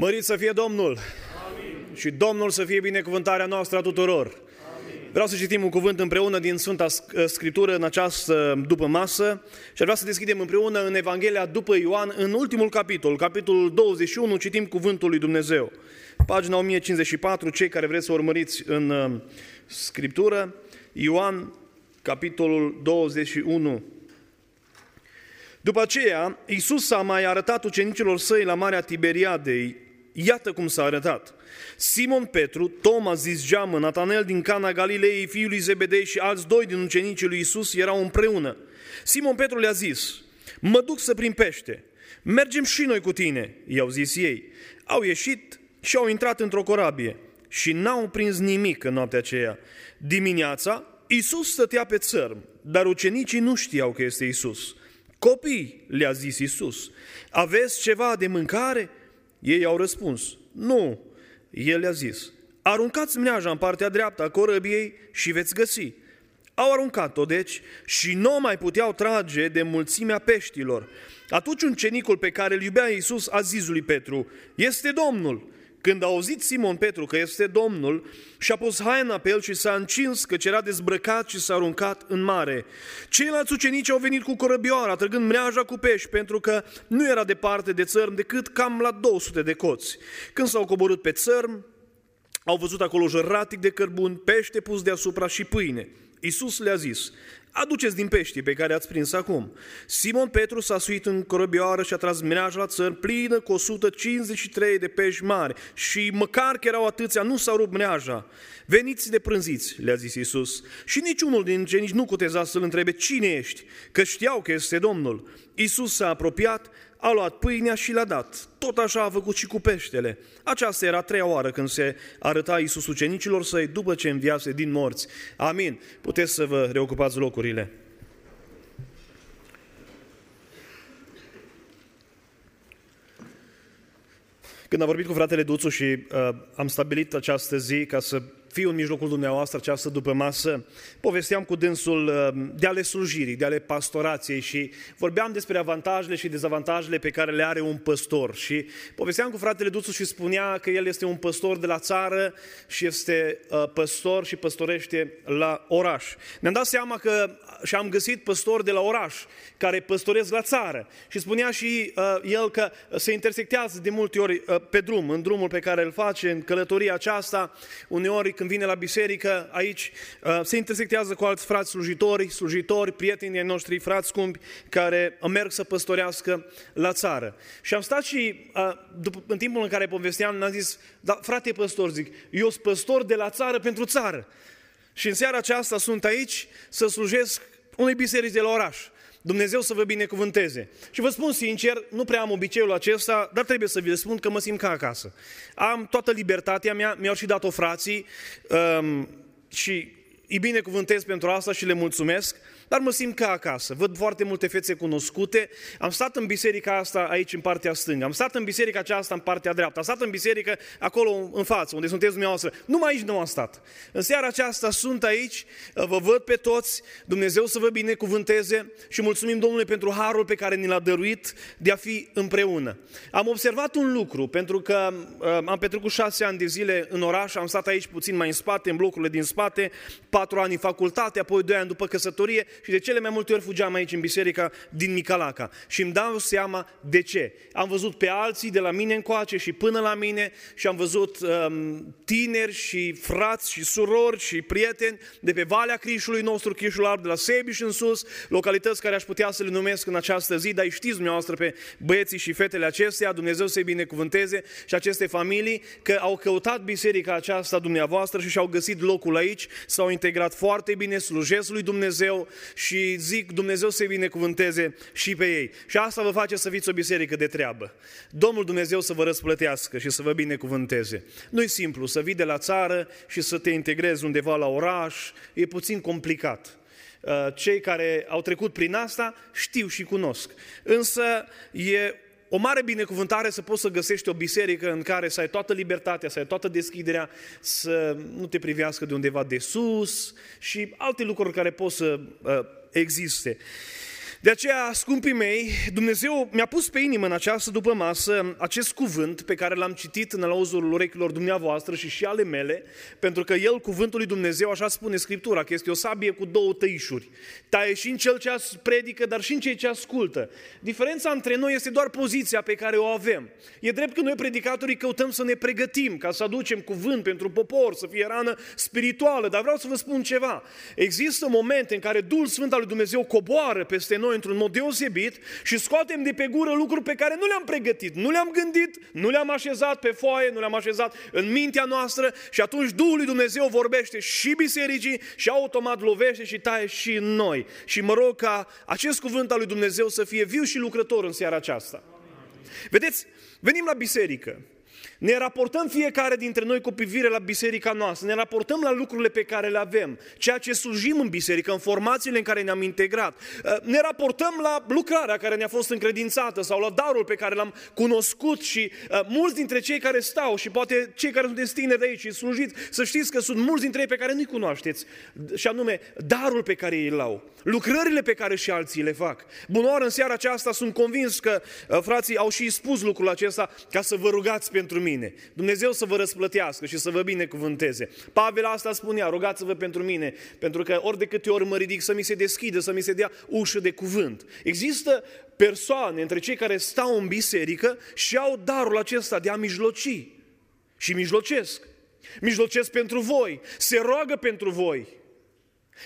Mărit să fie Domnul! Amin. Și Domnul să fie binecuvântarea noastră a tuturor! Amin. Vreau să citim un cuvânt împreună din Sfânta Scriptură în această după masă și vreau să deschidem împreună în Evanghelia după Ioan, în ultimul capitol, capitolul 21, citim cuvântul lui Dumnezeu. Pagina 1054, cei care vreți să urmăriți în uh, Scriptură, Ioan, capitolul 21. După aceea, Iisus s-a mai arătat ucenicilor săi la Marea Tiberiadei. Iată cum s-a arătat. Simon Petru, Toma zis geamă, Natanel din Cana Galilei, fiul lui Zebedei și alți doi din ucenicii lui Iisus erau împreună. Simon Petru le-a zis, mă duc să prin pește. Mergem și noi cu tine, i-au zis ei. Au ieșit și au intrat într-o corabie și n-au prins nimic în noaptea aceea. Dimineața, Iisus stătea pe țărm, dar ucenicii nu știau că este Iisus. Copii, le-a zis Iisus, aveți ceva de mâncare? Ei au răspuns, nu. El le-a zis, aruncați mreaja în partea dreaptă a corăbiei și veți găsi. Au aruncat-o, deci, și nu mai puteau trage de mulțimea peștilor. Atunci un cenicul pe care îl iubea Iisus a zis lui Petru, este Domnul. Când a auzit Simon Petru că este Domnul, și-a pus haina pe el și s-a încins că era dezbrăcat și s-a aruncat în mare. Ceilalți ucenici au venit cu corăbioara, trăgând mreaja cu pești, pentru că nu era departe de țărm decât cam la 200 de coți. Când s-au coborât pe țărm, au văzut acolo jăratic de cărbuni, pește pus deasupra și pâine. Iisus le-a zis, aduceți din pești pe care ați prins acum. Simon Petru s-a suit în corăbioară și a tras mireaja la țăr plină cu 153 de pești mari și măcar că erau atâția, nu s-a rupt mreaja. Veniți de prânziți, le-a zis Iisus. Și niciunul din nici nu cuteza să-l întrebe cine ești, că știau că este Domnul. Iisus s-a apropiat, a luat pâinea și l-a dat. Tot așa a făcut și cu peștele. Aceasta era a treia oară când se arăta Iisus ucenicilor săi după ce înviase din morți. Amin. Puteți să vă reocupați locurile. Când am vorbit cu fratele Duțu și uh, am stabilit această zi ca să fiu în mijlocul dumneavoastră această după masă, povesteam cu dânsul uh, de ale slujirii, de ale pastorației și vorbeam despre avantajele și dezavantajele pe care le are un păstor. Și povesteam cu fratele Duțu și spunea că el este un păstor de la țară și este uh, păstor și păstorește la oraș. Ne-am dat seama că și am găsit păstori de la oraș care păstoresc la țară. Și spunea și uh, el că se intersectează de multe ori uh, pe drum, în drumul pe care îl face, în călătoria aceasta, uneori când vine la biserică, aici uh, se intersectează cu alți frați slujitori, slujitori, prietenii noștri, frați scumpi, care merg să păstorească la țară. Și am stat și, uh, după, în timpul în care povesteam, am zis, da, frate păstor, zic, eu sunt păstor de la țară pentru țară. Și în seara aceasta sunt aici să slujesc unei biserici de la oraș. Dumnezeu să vă binecuvânteze. Și vă spun sincer, nu prea am obiceiul acesta, dar trebuie să vi spun că mă simt ca acasă. Am toată libertatea mea, mi-au și dat-o frații um, și îi binecuvântez pentru asta și le mulțumesc dar mă simt ca acasă. Văd foarte multe fețe cunoscute. Am stat în biserica asta aici în partea stângă, am stat în biserica aceasta în partea dreaptă, am stat în biserică acolo în față, unde sunteți dumneavoastră. Numai aici nu am stat. În seara aceasta sunt aici, vă văd pe toți, Dumnezeu să vă binecuvânteze și mulțumim Domnului pentru harul pe care ni l-a dăruit de a fi împreună. Am observat un lucru, pentru că uh, am petrecut șase ani de zile în oraș, am stat aici puțin mai în spate, în blocurile din spate, patru ani în facultate, apoi doi ani după căsătorie și de cele mai multe ori fugeam aici în biserica din Micalaca. Și îmi dau seama de ce. Am văzut pe alții de la mine încoace și până la mine și am văzut um, tineri și frați și surori și prieteni de pe Valea Crișului nostru, Crișul Alb, de la Sebiș în sus, localități care aș putea să le numesc în această zi, dar știți dumneavoastră pe băieții și fetele acestea, Dumnezeu să-i binecuvânteze și aceste familii că au căutat biserica aceasta dumneavoastră și și-au găsit locul aici, s-au integrat foarte bine, slujesc lui Dumnezeu și zic Dumnezeu să-i binecuvânteze și pe ei. Și asta vă face să fiți o biserică de treabă. Domnul Dumnezeu să vă răsplătească și să vă binecuvânteze. Nu-i simplu să vii de la țară și să te integrezi undeva la oraș, e puțin complicat uh, cei care au trecut prin asta știu și cunosc. Însă e o mare binecuvântare să poți să găsești o biserică în care să ai toată libertatea, să ai toată deschiderea, să nu te privească de undeva de sus și alte lucruri care pot să uh, existe. De aceea, scumpii mei, Dumnezeu mi-a pus pe inimă în această după masă acest cuvânt pe care l-am citit în auzul urechilor dumneavoastră și și ale mele, pentru că el, cuvântul lui Dumnezeu, așa spune Scriptura, că este o sabie cu două tăișuri. Taie și în cel ce predică, dar și în cei ce ascultă. Diferența între noi este doar poziția pe care o avem. E drept că noi, predicatorii, căutăm să ne pregătim ca să aducem cuvânt pentru popor, să fie rană spirituală, dar vreau să vă spun ceva. Există momente în care Duhul Sfânt al lui Dumnezeu coboară peste noi într-un mod deosebit și scoatem de pe gură lucruri pe care nu le-am pregătit, nu le-am gândit, nu le-am așezat pe foaie, nu le-am așezat în mintea noastră și atunci Duhul lui Dumnezeu vorbește și bisericii și automat lovește și taie și în noi. Și mă rog ca acest cuvânt al lui Dumnezeu să fie viu și lucrător în seara aceasta. Vedeți, venim la biserică. Ne raportăm fiecare dintre noi cu privire la biserica noastră, ne raportăm la lucrurile pe care le avem, ceea ce slujim în biserică, în formațiile în care ne-am integrat. Uh, ne raportăm la lucrarea care ne-a fost încredințată sau la darul pe care l-am cunoscut și uh, mulți dintre cei care stau și poate cei care sunt tineri de aici și slujiți, să știți că sunt mulți dintre ei pe care nu-i cunoașteți, și anume darul pe care ei l-au, lucrările pe care și alții le fac. Bunoară, în seara aceasta sunt convins că uh, frații au și spus lucrul acesta ca să vă rugați pentru mine. Dumnezeu să vă răsplătească și să vă binecuvânteze. Pavel asta spunea, rugați-vă pentru mine, pentru că ori de câte ori mă ridic să mi se deschidă, să mi se dea ușă de cuvânt. Există persoane între cei care stau în biserică și au darul acesta de a mijloci. Și mijlocesc. Mijlocesc pentru voi, se roagă pentru voi.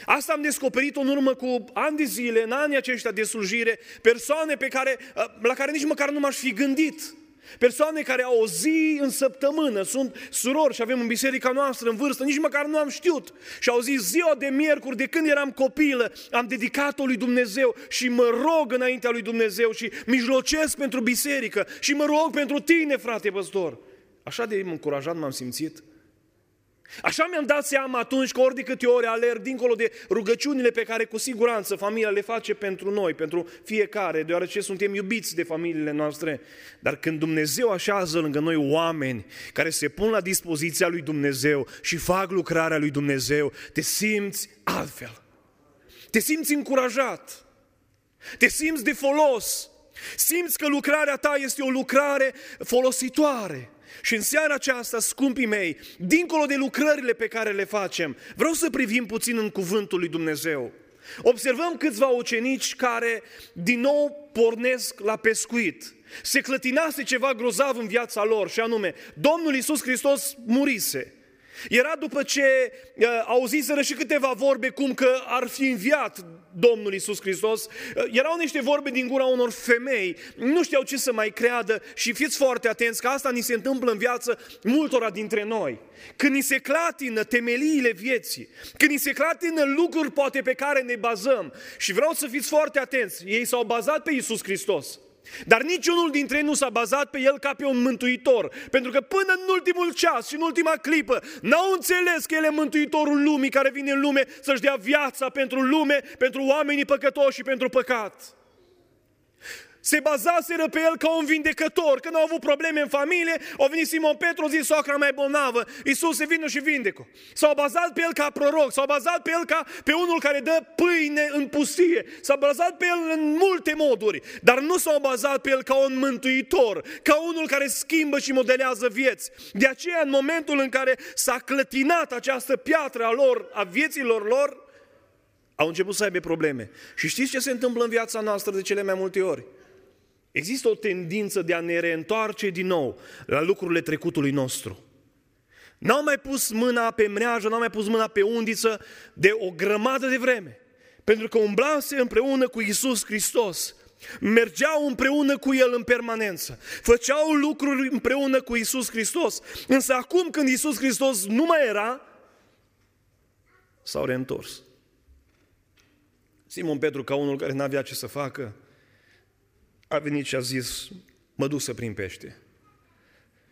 Asta am descoperit în urmă cu ani de zile, în anii aceștia de slujire, persoane pe care, la care nici măcar nu m-aș fi gândit. Persoane care au o zi în săptămână, sunt surori și avem în biserica noastră în vârstă, nici măcar nu am știut. Și au zis ziua de miercuri, de când eram copilă, am dedicat-o lui Dumnezeu și mă rog înaintea lui Dumnezeu și mijlocesc pentru biserică și mă rog pentru tine, frate păstor. Așa de încurajat m-am simțit. Așa mi-am dat seama atunci că ori de câte ori alerg dincolo de rugăciunile pe care cu siguranță familia le face pentru noi, pentru fiecare, deoarece suntem iubiți de familiile noastre. Dar când Dumnezeu așează lângă noi oameni care se pun la dispoziția lui Dumnezeu și fac lucrarea lui Dumnezeu, te simți altfel. Te simți încurajat. Te simți de folos. Simți că lucrarea ta este o lucrare folositoare. Și în seara aceasta, scumpii mei, dincolo de lucrările pe care le facem, vreau să privim puțin în cuvântul lui Dumnezeu. Observăm câțiva ucenici care din nou pornesc la pescuit. Se clătinase ceva grozav în viața lor și anume, Domnul Iisus Hristos murise. Era după ce uh, auziseră și câteva vorbe cum că ar fi înviat Domnul Isus Hristos. Uh, erau niște vorbe din gura unor femei, nu știau ce să mai creadă și fiți foarte atenți că asta ni se întâmplă în viață multora dintre noi. Când ni se clatină temeliile vieții, când ni se clatină lucruri poate pe care ne bazăm și vreau să fiți foarte atenți, ei s-au bazat pe Isus Hristos. Dar niciunul dintre ei nu s-a bazat pe el ca pe un mântuitor. Pentru că până în ultimul ceas și în ultima clipă n-au înțeles că el e mântuitorul lumii care vine în lume să-și dea viața pentru lume, pentru oamenii păcătoși și pentru păcat se bazaseră pe el ca un vindecător. Când au avut probleme în familie, au venit Simon Petru, zis soacra mai bolnavă, Iisus se vină și vindecă. S-au bazat pe el ca proroc, s-au bazat pe el ca pe unul care dă pâine în pustie, s-au bazat pe el în multe moduri, dar nu s-au bazat pe el ca un mântuitor, ca unul care schimbă și modelează vieți. De aceea, în momentul în care s-a clătinat această piatră a lor, a vieților lor, au început să aibă probleme. Și știți ce se întâmplă în viața noastră de cele mai multe ori? Există o tendință de a ne reîntoarce din nou la lucrurile trecutului nostru. N-au mai pus mâna pe mreajă, n-au mai pus mâna pe undiță de o grămadă de vreme. Pentru că umblase împreună cu Isus Hristos. Mergeau împreună cu El în permanență. Făceau lucruri împreună cu Isus Hristos. Însă acum când Isus Hristos nu mai era, s-au reîntors. Simon Petru, ca unul care n-avea ce să facă, a venit și a zis, mă duc să prind pește.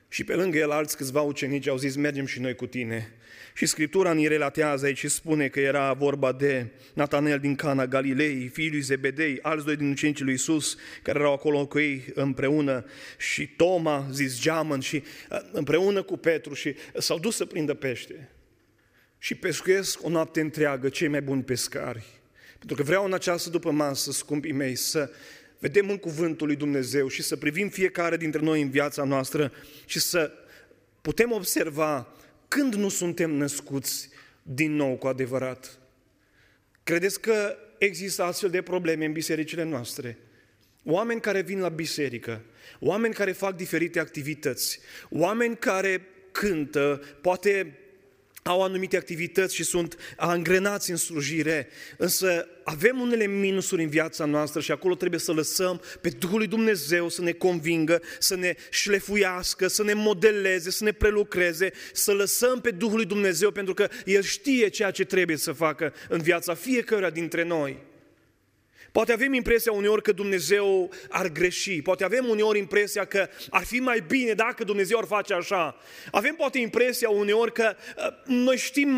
Și pe lângă el alți câțiva ucenici au zis, mergem și noi cu tine. Și Scriptura ni relatează aici și spune că era vorba de Natanel din Cana Galilei, fiul lui Zebedei, alți doi din ucenicii lui Isus, care erau acolo cu ei împreună, și Toma, zis Geamăn, și uh, împreună cu Petru și s-au dus să prindă pește. Și pescuiesc o noapte întreagă cei mai buni pescari Pentru că vreau în această după masă, scumpii mei, să vedem în cuvântul lui Dumnezeu și să privim fiecare dintre noi în viața noastră și să putem observa când nu suntem născuți din nou cu adevărat. Credeți că există astfel de probleme în bisericile noastre? Oameni care vin la biserică, oameni care fac diferite activități, oameni care cântă, poate au anumite activități și sunt angrenați în slujire, însă avem unele minusuri în viața noastră și acolo trebuie să lăsăm pe Duhul lui Dumnezeu să ne convingă, să ne șlefuiască, să ne modeleze, să ne prelucreze, să lăsăm pe Duhul lui Dumnezeu pentru că El știe ceea ce trebuie să facă în viața fiecăruia dintre noi. Poate avem impresia uneori că Dumnezeu ar greși, poate avem uneori impresia că ar fi mai bine dacă Dumnezeu ar face așa. Avem poate impresia uneori că uh, noi știm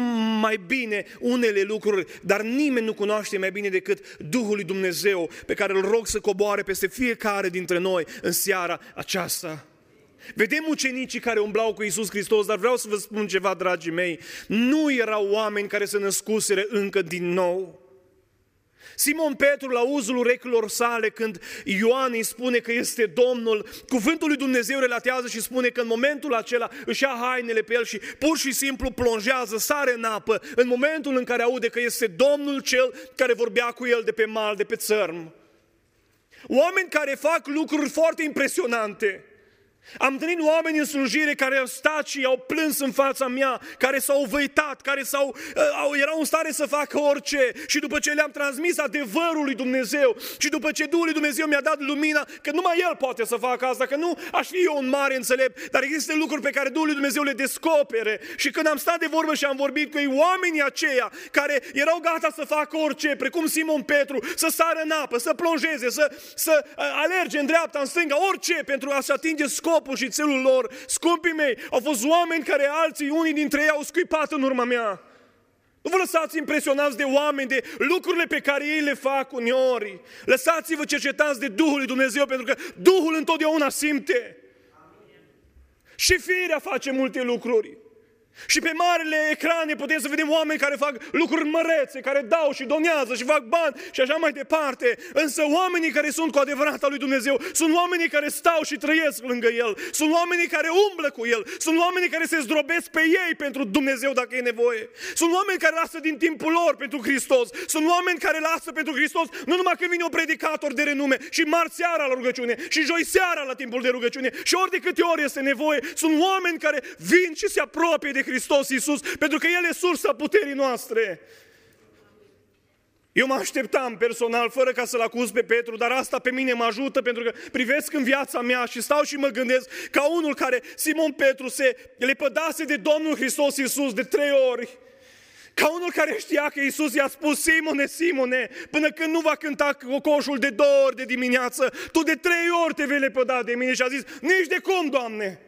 mai bine unele lucruri, dar nimeni nu cunoaște mai bine decât Duhul lui Dumnezeu, pe care îl rog să coboare peste fiecare dintre noi în seara aceasta. Vedem ucenicii care umblau cu Isus Hristos, dar vreau să vă spun ceva, dragii mei, nu erau oameni care se născuseră încă din nou. Simon Petru, la uzul urechilor sale, când Ioan îi spune că este Domnul, cuvântul lui Dumnezeu relatează și spune că în momentul acela își ia hainele pe el și pur și simplu plonjează, sare în apă, în momentul în care aude că este Domnul cel care vorbea cu el de pe mal, de pe țărm. Oameni care fac lucruri foarte impresionante. Am întâlnit oameni în slujire care au stat și au plâns în fața mea, care s-au văitat, care s-au, uh, au, erau în stare să facă orice. Și după ce le-am transmis adevărul lui Dumnezeu și după ce Duhul lui Dumnezeu mi-a dat lumina, că numai El poate să facă asta, că nu aș fi eu un mare înțelept, dar există lucruri pe care Duhul lui Dumnezeu le descopere. Și când am stat de vorbă și am vorbit cu ei, oamenii aceia care erau gata să facă orice, precum Simon Petru, să sară în apă, să plonjeze, să, să uh, alerge în dreapta, în stânga, orice pentru a se atinge scopul scopul și țelul lor. Scumpii mei, au fost oameni care alții, unii dintre ei au scuipat în urma mea. Nu vă lăsați impresionați de oameni, de lucrurile pe care ei le fac uneori. Lăsați-vă cercetați de Duhul lui Dumnezeu, pentru că Duhul întotdeauna simte. Și firea face multe lucruri. Și pe marile ecrane putem să vedem oameni care fac lucruri mărețe, care dau și donează și fac bani și așa mai departe. Însă oamenii care sunt cu adevărat al lui Dumnezeu sunt oamenii care stau și trăiesc lângă El. Sunt oamenii care umblă cu El. Sunt oamenii care se zdrobesc pe ei pentru Dumnezeu dacă e nevoie. Sunt oameni care lasă din timpul lor pentru Hristos. Sunt oameni care lasă pentru Hristos nu numai când vine un predicator de renume și marți seara la rugăciune și joi seara la timpul de rugăciune și ori de câte ori este nevoie. Sunt oameni care vin și se apropie de Hristos Iisus, pentru că El e sursa puterii noastre. Eu mă așteptam personal, fără ca să-l acuz pe Petru, dar asta pe mine mă ajută pentru că privesc în viața mea și stau și mă gândesc ca unul care, Simon Petru, se lepădase de Domnul Hristos Iisus de trei ori. Ca unul care știa că Iisus i-a spus, Simone, Simone, până când nu va cânta cocoșul de două ori de dimineață, tu de trei ori te vei lepăda de mine și a zis, nici de cum, Doamne.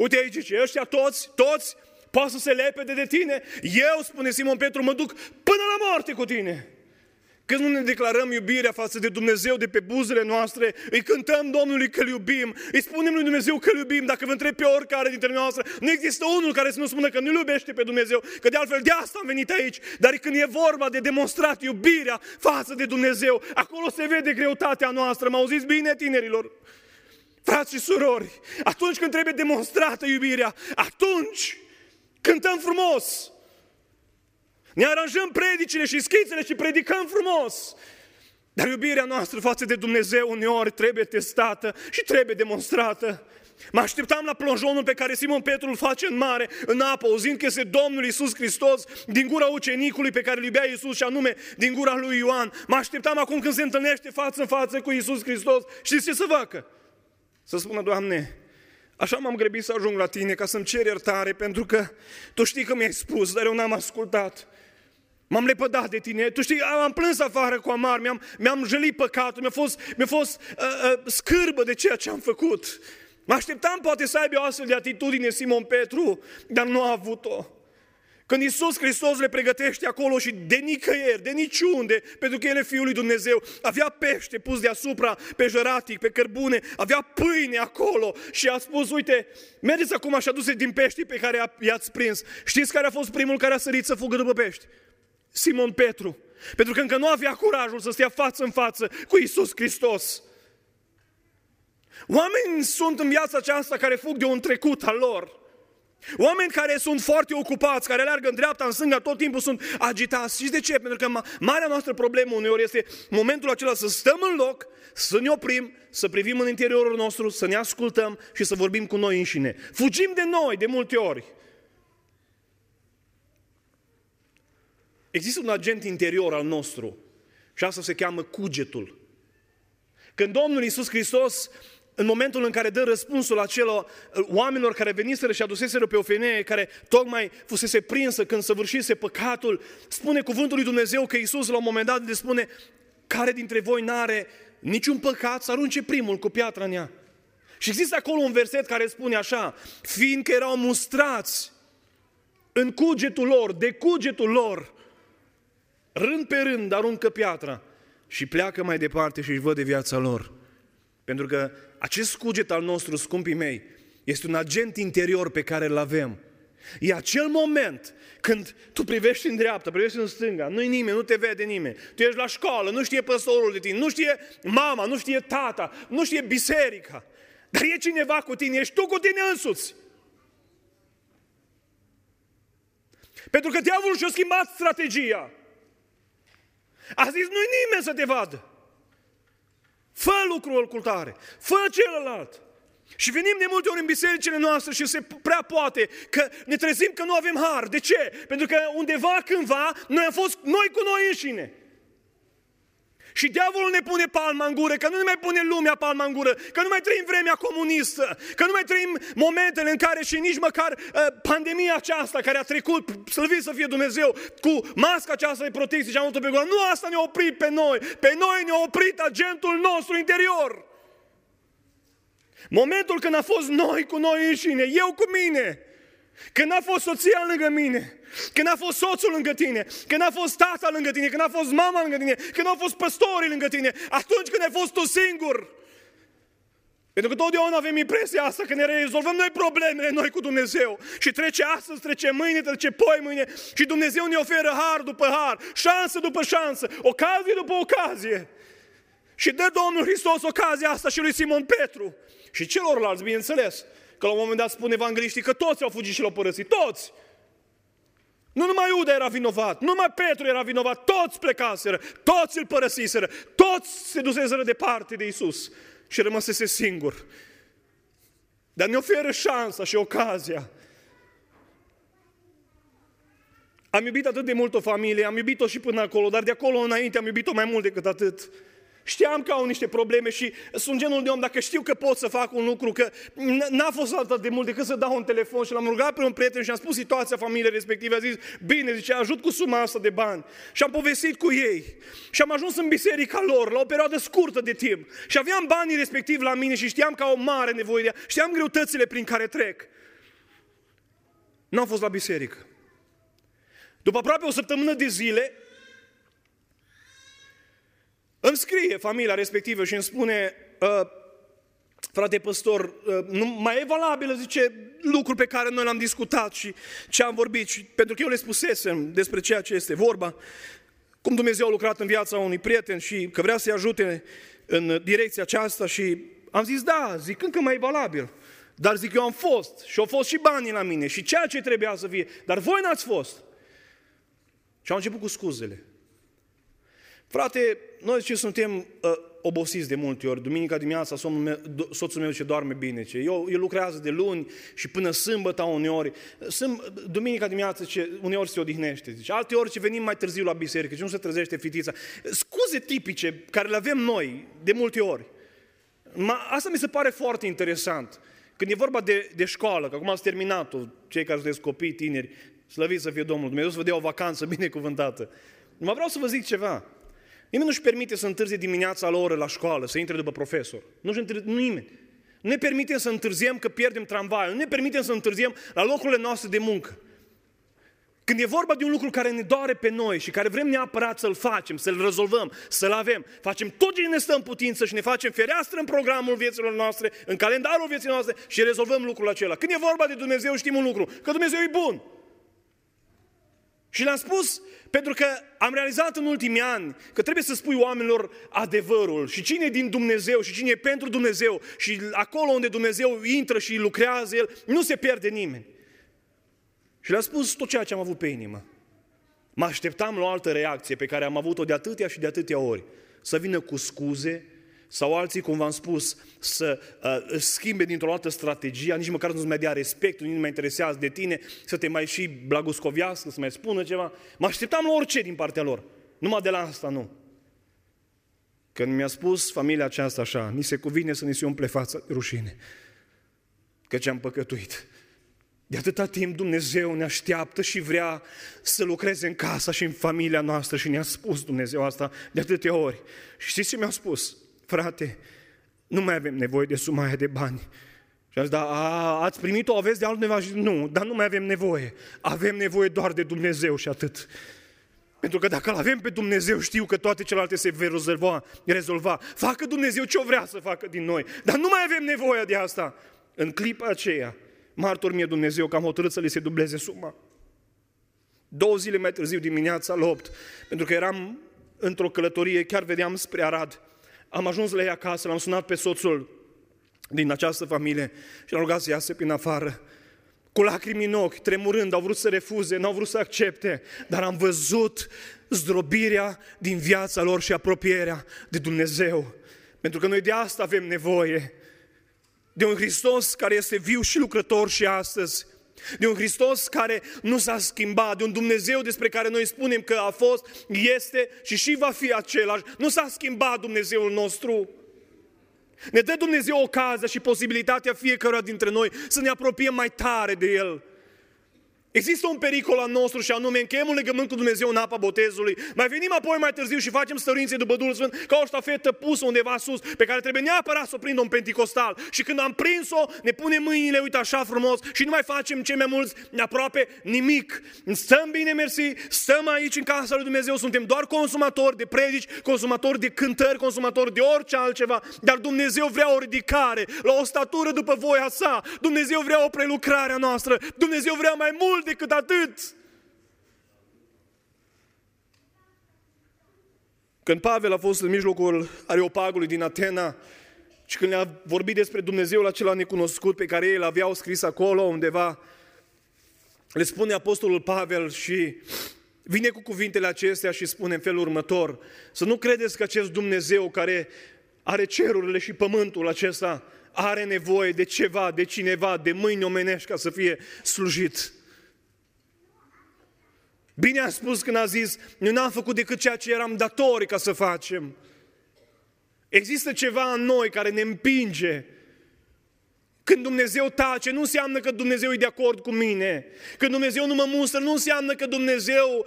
Uite aici, ce ăștia toți, toți, poate să se lepede de tine. Eu, spune Simon Petru, mă duc până la moarte cu tine. Când nu ne declarăm iubirea față de Dumnezeu de pe buzele noastre, îi cântăm Domnului că îl iubim, îi spunem lui Dumnezeu că îl iubim, dacă vă întreb pe oricare dintre noastre, nu există unul care să nu spună că nu iubește pe Dumnezeu, că de altfel de asta am venit aici. Dar când e vorba de demonstrat iubirea față de Dumnezeu, acolo se vede greutatea noastră. Mă auziți bine, tinerilor? Frați și surori, atunci când trebuie demonstrată iubirea, atunci cântăm frumos. Ne aranjăm predicile și schițele și predicăm frumos. Dar iubirea noastră față de Dumnezeu uneori trebuie testată și trebuie demonstrată. Mă așteptam la plonjonul pe care Simon Petru îl face în mare, în apă, auzind că este Domnul Iisus Hristos din gura ucenicului pe care îl iubea Iisus și anume din gura lui Ioan. Mă așteptam acum când se întâlnește față în față cu Iisus Hristos. Știți ce să facă? Să spună, Doamne, așa m-am grăbit să ajung la Tine ca să-mi cer iertare pentru că Tu știi că mi-ai spus, dar eu n-am ascultat. M-am lepădat de tine, tu știi, am plâns afară cu amar, mi-am, mi-am jălit păcatul, mi-a fost, mi-a fost uh, uh, scârbă de ceea ce am făcut. Mă așteptam poate să aibă o astfel de atitudine Simon Petru, dar nu a avut-o. Când Iisus Hristos le pregătește acolo și de nicăieri, de niciunde, pentru că El e Fiul lui Dumnezeu, avea pește pus deasupra pe jăratic, pe cărbune, avea pâine acolo și a spus, uite, mergeți acum și aduse din pești pe care i-ați prins. Știți care a fost primul care a sărit să fugă după pești? Simon Petru. Pentru că încă nu avea curajul să stea față în față cu Isus Hristos. Oameni sunt în viața aceasta care fug de un trecut al lor. Oameni care sunt foarte ocupați, care alergă în dreapta, în stânga, tot timpul sunt agitați. Și de ce? Pentru că marea noastră problemă uneori este momentul acela să stăm în loc, să ne oprim, să privim în interiorul nostru, să ne ascultăm și să vorbim cu noi înșine. Fugim de noi de multe ori. Există un agent interior al nostru și asta se cheamă cugetul. Când Domnul Iisus Hristos în momentul în care dă răspunsul acelor uh, oamenilor care veniseră și aduseseră pe o femeie care tocmai fusese prinsă când săvârșise păcatul, spune cuvântul lui Dumnezeu că Iisus la un moment dat le spune care dintre voi n-are niciun păcat să arunce primul cu piatra în ea. Și există acolo un verset care spune așa, fiindcă erau mustrați în cugetul lor, de cugetul lor, rând pe rând aruncă piatra și pleacă mai departe și își văd de viața lor. Pentru că acest cuget al nostru, scumpii mei, este un agent interior pe care îl avem. E acel moment când tu privești în dreapta, privești în stânga, nu-i nimeni, nu te vede nimeni. Tu ești la școală, nu știe păstorul de tine, nu știe mama, nu știe tata, nu știe biserica. Dar e cineva cu tine, ești tu cu tine însuți. Pentru că diavolul și-a schimbat strategia. A zis, nu-i nimeni să te vadă. Fă lucrul ocultare, fă celălalt. Și venim de multe ori în bisericile noastre și se prea poate că ne trezim că nu avem har. De ce? Pentru că undeva, cândva, noi am fost noi cu noi înșine. Și diavolul ne pune palma în gură, că nu ne mai pune lumea palma în gură, că nu mai trăim vremea comunistă, că nu mai trăim momentele în care și nici măcar uh, pandemia aceasta care a trecut, slăvit să fie Dumnezeu, cu masca aceasta de protecție și am pe gură, nu asta ne-a oprit pe noi, pe noi ne-a oprit agentul nostru interior. Momentul când a fost noi cu noi înșine, eu cu mine, când a fost soția lângă mine, când a fost soțul lângă tine, când a fost tata lângă tine, când a fost mama lângă tine, când au fost păstorii lângă tine, atunci când ai fost tu singur. Pentru că totdeauna avem impresia asta că ne rezolvăm noi problemele noi cu Dumnezeu. Și trece astăzi, trece mâine, trece poi mâine și Dumnezeu ne oferă har după har, șansă după șansă, ocazie după ocazie. Și dă Domnul Hristos ocazia asta și lui Simon Petru și celorlalți, bineînțeles. Că la un moment dat spune evangeliștii că toți au fugit și l-au părăsit. Toți! Nu numai Iuda era vinovat, nu numai Petru era vinovat, toți plecaseră, toți îl părăsiseră, toți se duseseră departe de Isus și rămăsese singur. Dar ne oferă șansa și ocazia. Am iubit atât de mult o familie, am iubit-o și până acolo, dar de acolo înainte am iubit-o mai mult decât atât. Știam că au niște probleme și sunt genul de om, dacă știu că pot să fac un lucru, că n-a fost atât de mult decât să dau un telefon și l-am rugat pe un prieten și am spus situația familiei respective, a zis, bine, zice, ajut cu suma asta de bani. Și am povestit cu ei și am ajuns în biserica lor la o perioadă scurtă de timp și aveam banii respectiv la mine și știam că au mare nevoie de ea, știam greutățile prin care trec. N-am fost la biserică. După aproape o săptămână de zile, îmi scrie familia respectivă și îmi spune, uh, frate păstor, uh, nu mai e valabilă, zice, lucruri pe care noi l-am discutat și ce am vorbit, și, pentru că eu le spusesem despre ceea ce este vorba, cum Dumnezeu a lucrat în viața unui prieten și că vrea să-i ajute în direcția aceasta și am zis, da, zic, încă mai e valabil. Dar zic, eu am fost și au fost și banii la mine și ceea ce trebuia să fie, dar voi n-ați fost. Și am început cu scuzele. Frate, noi ce suntem uh, obosiți de multe ori. Duminica dimineața soțul meu ce doarme bine. Ce eu, el lucrează de luni și până sâmbătă uneori. Sâmb, duminica dimineața ce uneori se odihnește. Zice. Alte ori ce venim mai târziu la biserică și nu se trezește fitița. Scuze tipice care le avem noi de multe ori. Ma, asta mi se pare foarte interesant. Când e vorba de, de școală, că acum ați terminat-o, cei care sunteți copii, tineri, slăviți să fie Domnul Dumnezeu, să vă dea o vacanță binecuvântată. Mă vreau să vă zic ceva. Nimeni nu-și permite să întârzie dimineața la oră la școală, să intre după profesor. Nu nu nimeni. Nu ne permitem să întârziem că pierdem tramvaiul. Nu ne permitem să întârziem la locurile noastre de muncă. Când e vorba de un lucru care ne doare pe noi și care vrem neapărat să-l facem, să-l rezolvăm, să-l avem, facem tot ce ne stă în putință și ne facem fereastră în programul vieților noastre, în calendarul vieții noastre și rezolvăm lucrul acela. Când e vorba de Dumnezeu știm un lucru, că Dumnezeu e bun. Și le-am spus pentru că am realizat în ultimii ani că trebuie să spui oamenilor adevărul și cine e din Dumnezeu și cine e pentru Dumnezeu și acolo unde Dumnezeu intră și lucrează El, nu se pierde nimeni. Și le-am spus tot ceea ce am avut pe inimă. Mă așteptam la o altă reacție pe care am avut-o de atâtea și de atâtea ori. Să vină cu scuze, sau alții, cum v-am spus, să uh, schimbe dintr-o dată strategia, nici măcar nu-ți mai dea respect, nu mai interesează de tine, să te mai și blaguscoviască, să mai spună ceva. Mă așteptam la orice din partea lor. Numai de la asta nu. Când mi-a spus familia aceasta așa, ni se cuvine să ni se umple fața de rușine, căci am păcătuit. De atâta timp Dumnezeu ne așteaptă și vrea să lucreze în casa și în familia noastră și ne-a spus Dumnezeu asta de atâtea ori. Și știți ce mi-a spus? Frate, nu mai avem nevoie de suma aia de bani. Și a zis, da, a, ați primit-o, aveți de altundeva? Și nu, dar nu mai avem nevoie. Avem nevoie doar de Dumnezeu și atât. Pentru că dacă îl avem pe Dumnezeu, știu că toate celelalte se vor rezolva, rezolva. Facă Dumnezeu ce o vrea să facă din noi. Dar nu mai avem nevoie de asta. În clipa aceea, martor mie Dumnezeu că am hotărât să li se dubleze suma. Două zile mai târziu, dimineața la 8, pentru că eram într-o călătorie, chiar vedeam spre Arad. Am ajuns la ea acasă, l-am sunat pe soțul din această familie și l-am rugat să iasă prin afară. Cu lacrimi în ochi, tremurând, au vrut să refuze, n-au vrut să accepte, dar am văzut zdrobirea din viața lor și apropierea de Dumnezeu. Pentru că noi de asta avem nevoie. De un Hristos care este viu și lucrător și astăzi. De un Hristos care nu s-a schimbat, de un Dumnezeu despre care noi spunem că a fost, este și și va fi același. Nu s-a schimbat Dumnezeul nostru. Ne dă Dumnezeu ocazia și posibilitatea fiecăruia dintre noi să ne apropiem mai tare de El. Există un pericol al nostru și anume încheiem un legământ cu Dumnezeu în apa botezului. Mai venim apoi mai târziu și facem stărințe după Duhul Sfânt ca o ștafetă pusă undeva sus pe care trebuie neapărat să o prindă un penticostal. Și când am prins-o, ne punem mâinile, uite așa frumos și nu mai facem cei mai mulți aproape nimic. Stăm bine, mersi, stăm aici în casa lui Dumnezeu, suntem doar consumatori de predici, consumatori de cântări, consumatori de orice altceva, dar Dumnezeu vrea o ridicare la o statură după voia sa. Dumnezeu vrea o prelucrare a noastră. Dumnezeu vrea mai mult mult decât atât. Când Pavel a fost în mijlocul areopagului din Atena și când le-a vorbit despre Dumnezeul acela necunoscut pe care ei îl aveau scris acolo undeva, le spune Apostolul Pavel și vine cu cuvintele acestea și spune în felul următor, să nu credeți că acest Dumnezeu care are cerurile și pământul acesta are nevoie de ceva, de cineva, de mâini omenești ca să fie slujit. Bine a spus când a zis, noi n-am făcut decât ceea ce eram datori ca să facem. Există ceva în noi care ne împinge. Când Dumnezeu tace, nu înseamnă că Dumnezeu e de acord cu mine. Când Dumnezeu nu mă mustră, nu înseamnă că Dumnezeu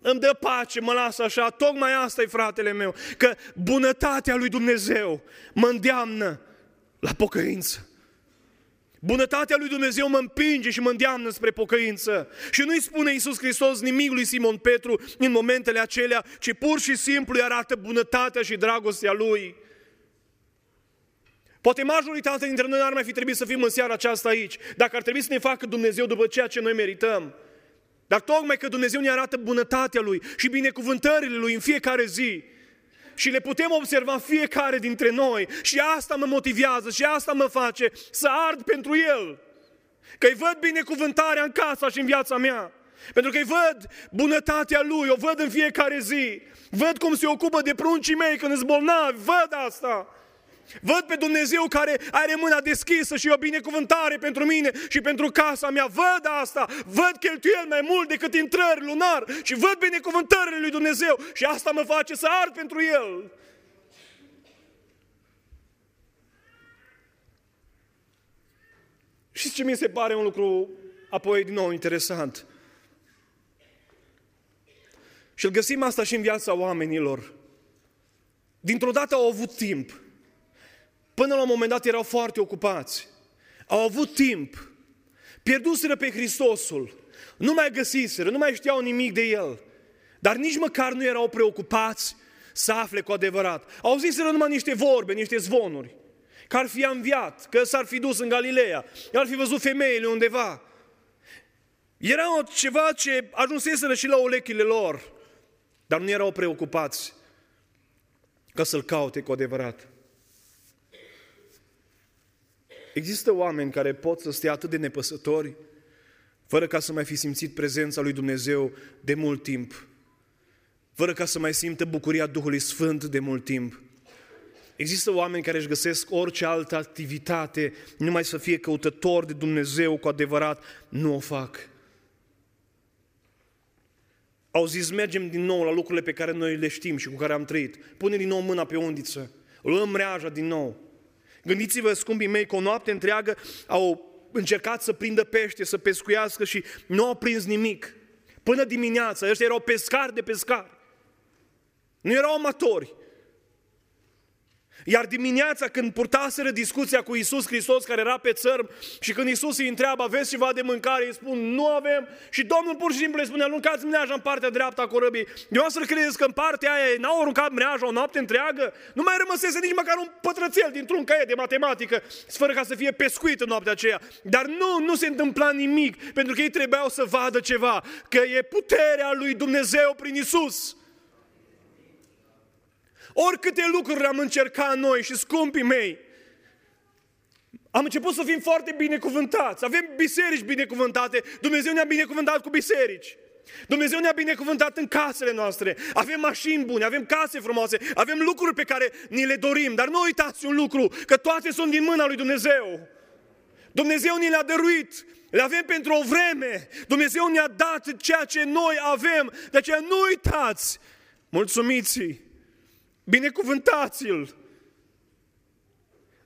îmi dă pace, mă lasă așa. Tocmai asta e fratele meu. Că bunătatea lui Dumnezeu mă îndeamnă la pocăință. Bunătatea lui Dumnezeu mă împinge și mă îndeamnă spre pocăință. Și nu-i spune Iisus Hristos nimic lui Simon Petru în momentele acelea, ci pur și simplu îi arată bunătatea și dragostea lui. Poate majoritatea dintre noi n-ar mai fi trebuit să fim în seara aceasta aici, dacă ar trebui să ne facă Dumnezeu după ceea ce noi merităm. Dar tocmai că Dumnezeu ne arată bunătatea Lui și binecuvântările Lui în fiecare zi, și le putem observa fiecare dintre noi și asta mă motivează și asta mă face să ard pentru El. Că-i văd binecuvântarea în casa și în viața mea. Pentru că-i văd bunătatea Lui, o văd în fiecare zi. Văd cum se ocupă de pruncii mei când sunt bolnavi, văd asta. Văd pe Dumnezeu care are mâna deschisă și o binecuvântare pentru mine și pentru casa mea. Văd asta. Văd cheltuieli mai mult decât intrări lunar și văd binecuvântările lui Dumnezeu și asta mă face să ard pentru El. Și ce mi se pare un lucru apoi din nou interesant? Și îl găsim asta și în viața oamenilor. Dintr-o dată au avut timp Până la un moment dat erau foarte ocupați. Au avut timp. Pierduseră pe Hristosul. Nu mai găsiseră, nu mai știau nimic de El. Dar nici măcar nu erau preocupați să afle cu adevărat. Au ziseră numai niște vorbe, niște zvonuri. Că ar fi înviat, că s-ar fi dus în Galileea, ar fi văzut femeile undeva. Era ceva ce ajunseseră și la olechile lor, dar nu erau preocupați ca să-L caute cu adevărat. Există oameni care pot să stea atât de nepăsători, fără ca să mai fi simțit prezența lui Dumnezeu de mult timp, fără ca să mai simtă bucuria Duhului Sfânt de mult timp. Există oameni care își găsesc orice altă activitate, numai să fie căutători de Dumnezeu cu adevărat, nu o fac. Au zis, mergem din nou la lucrurile pe care noi le știm și cu care am trăit. Pune din nou mâna pe undiță, luăm mreaja din nou. Gândiți-vă, scumpii mei, că o noapte întreagă au încercat să prindă pește, să pescuiască și nu au prins nimic. Până dimineața, ăștia erau pescari de pescari. Nu erau amatori. Iar dimineața când purtaseră discuția cu Isus Hristos care era pe țărm și când Isus îi întreabă, aveți ceva de mâncare? Îi spun, nu avem. Și Domnul pur și simplu îi spune, aruncați mreaja în partea dreaptă a corăbii. Eu să credeți că în partea aia n-au aruncat mreaja o noapte întreagă? Nu mai rămăsese nici măcar un pătrățel dintr-un caiet de matematică, fără ca să fie pescuit în noaptea aceea. Dar nu, nu se întâmpla nimic, pentru că ei trebuiau să vadă ceva, că e puterea lui Dumnezeu prin Isus. Oricâte lucruri am încercat noi și scumpii mei, am început să fim foarte binecuvântați. Avem biserici binecuvântate. Dumnezeu ne-a binecuvântat cu biserici. Dumnezeu ne-a binecuvântat în casele noastre. Avem mașini bune, avem case frumoase, avem lucruri pe care ni le dorim. Dar nu uitați un lucru, că toate sunt din mâna lui Dumnezeu. Dumnezeu ni le-a dăruit. Le avem pentru o vreme. Dumnezeu ne-a dat ceea ce noi avem. De aceea nu uitați. Mulțumiți Binecuvântați-l!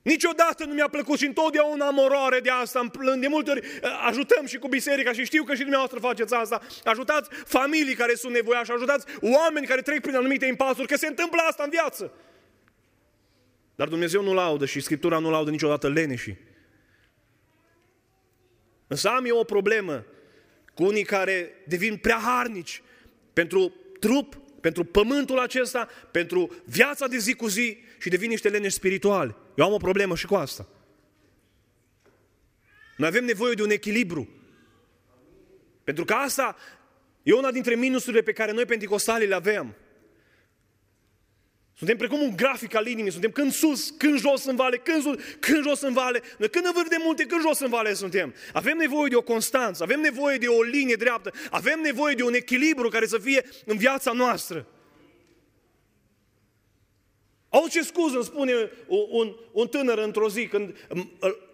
Niciodată nu mi-a plăcut și întotdeauna am oroare de asta, îmi plâng, de multe ori uh, ajutăm și cu biserica și știu că și dumneavoastră faceți asta. Ajutați familii care sunt nevoiași, ajutați oameni care trec prin anumite impasuri, că se întâmplă asta în viață. Dar Dumnezeu nu laudă și Scriptura nu laudă niciodată leneșii. Însă am eu o problemă cu unii care devin prea harnici pentru trup, pentru pământul acesta, pentru viața de zi cu zi și devin niște leneși spirituali. Eu am o problemă și cu asta. Noi avem nevoie de un echilibru. Pentru că asta e una dintre minusurile pe care noi penticostalii le avem. Suntem precum un grafic al inimii, suntem când sus, când jos în vale, când sus, când jos în vale, noi când în vârf de multe, când jos în vale suntem. Avem nevoie de o constanță, avem nevoie de o linie dreaptă, avem nevoie de un echilibru care să fie în viața noastră. Au ce scuză îmi spune un, un, un tânăr într-o zi când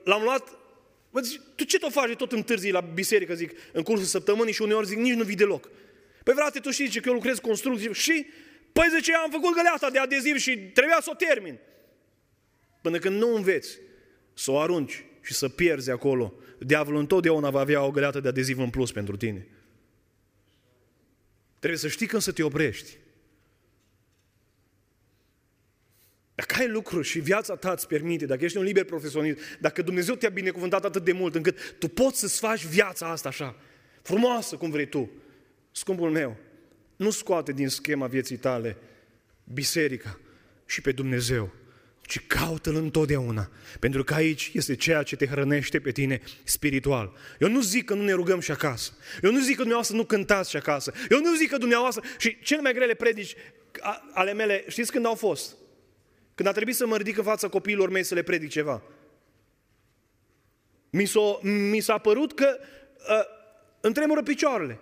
l-am luat Mă zic, tu ce tot faci tot întârzi la biserică, zic, în cursul săptămânii și uneori zic, nici nu vii deloc. Păi frate, tu știi că eu lucrez construcții și Păi zice, am făcut găleata de adeziv și trebuia să o termin. Până când nu înveți să o arunci și să pierzi acolo, diavolul întotdeauna va avea o găleată de adeziv în plus pentru tine. Trebuie să știi când să te oprești. Dacă ai lucruri și viața ta îți permite, dacă ești un liber profesionist, dacă Dumnezeu te-a binecuvântat atât de mult încât tu poți să-ți faci viața asta așa, frumoasă cum vrei tu, scumpul meu, nu scoate din schema vieții tale biserica și pe Dumnezeu, ci caută-L întotdeauna, pentru că aici este ceea ce te hrănește pe tine spiritual. Eu nu zic că nu ne rugăm și acasă. Eu nu zic că dumneavoastră nu cântați și acasă. Eu nu zic că dumneavoastră... Și cele mai grele predici ale mele, știți când au fost? Când a trebuit să mă ridic în fața copiilor mei să le predic ceva. Mi s-a, mi s-a părut că uh, îmi tremură picioarele.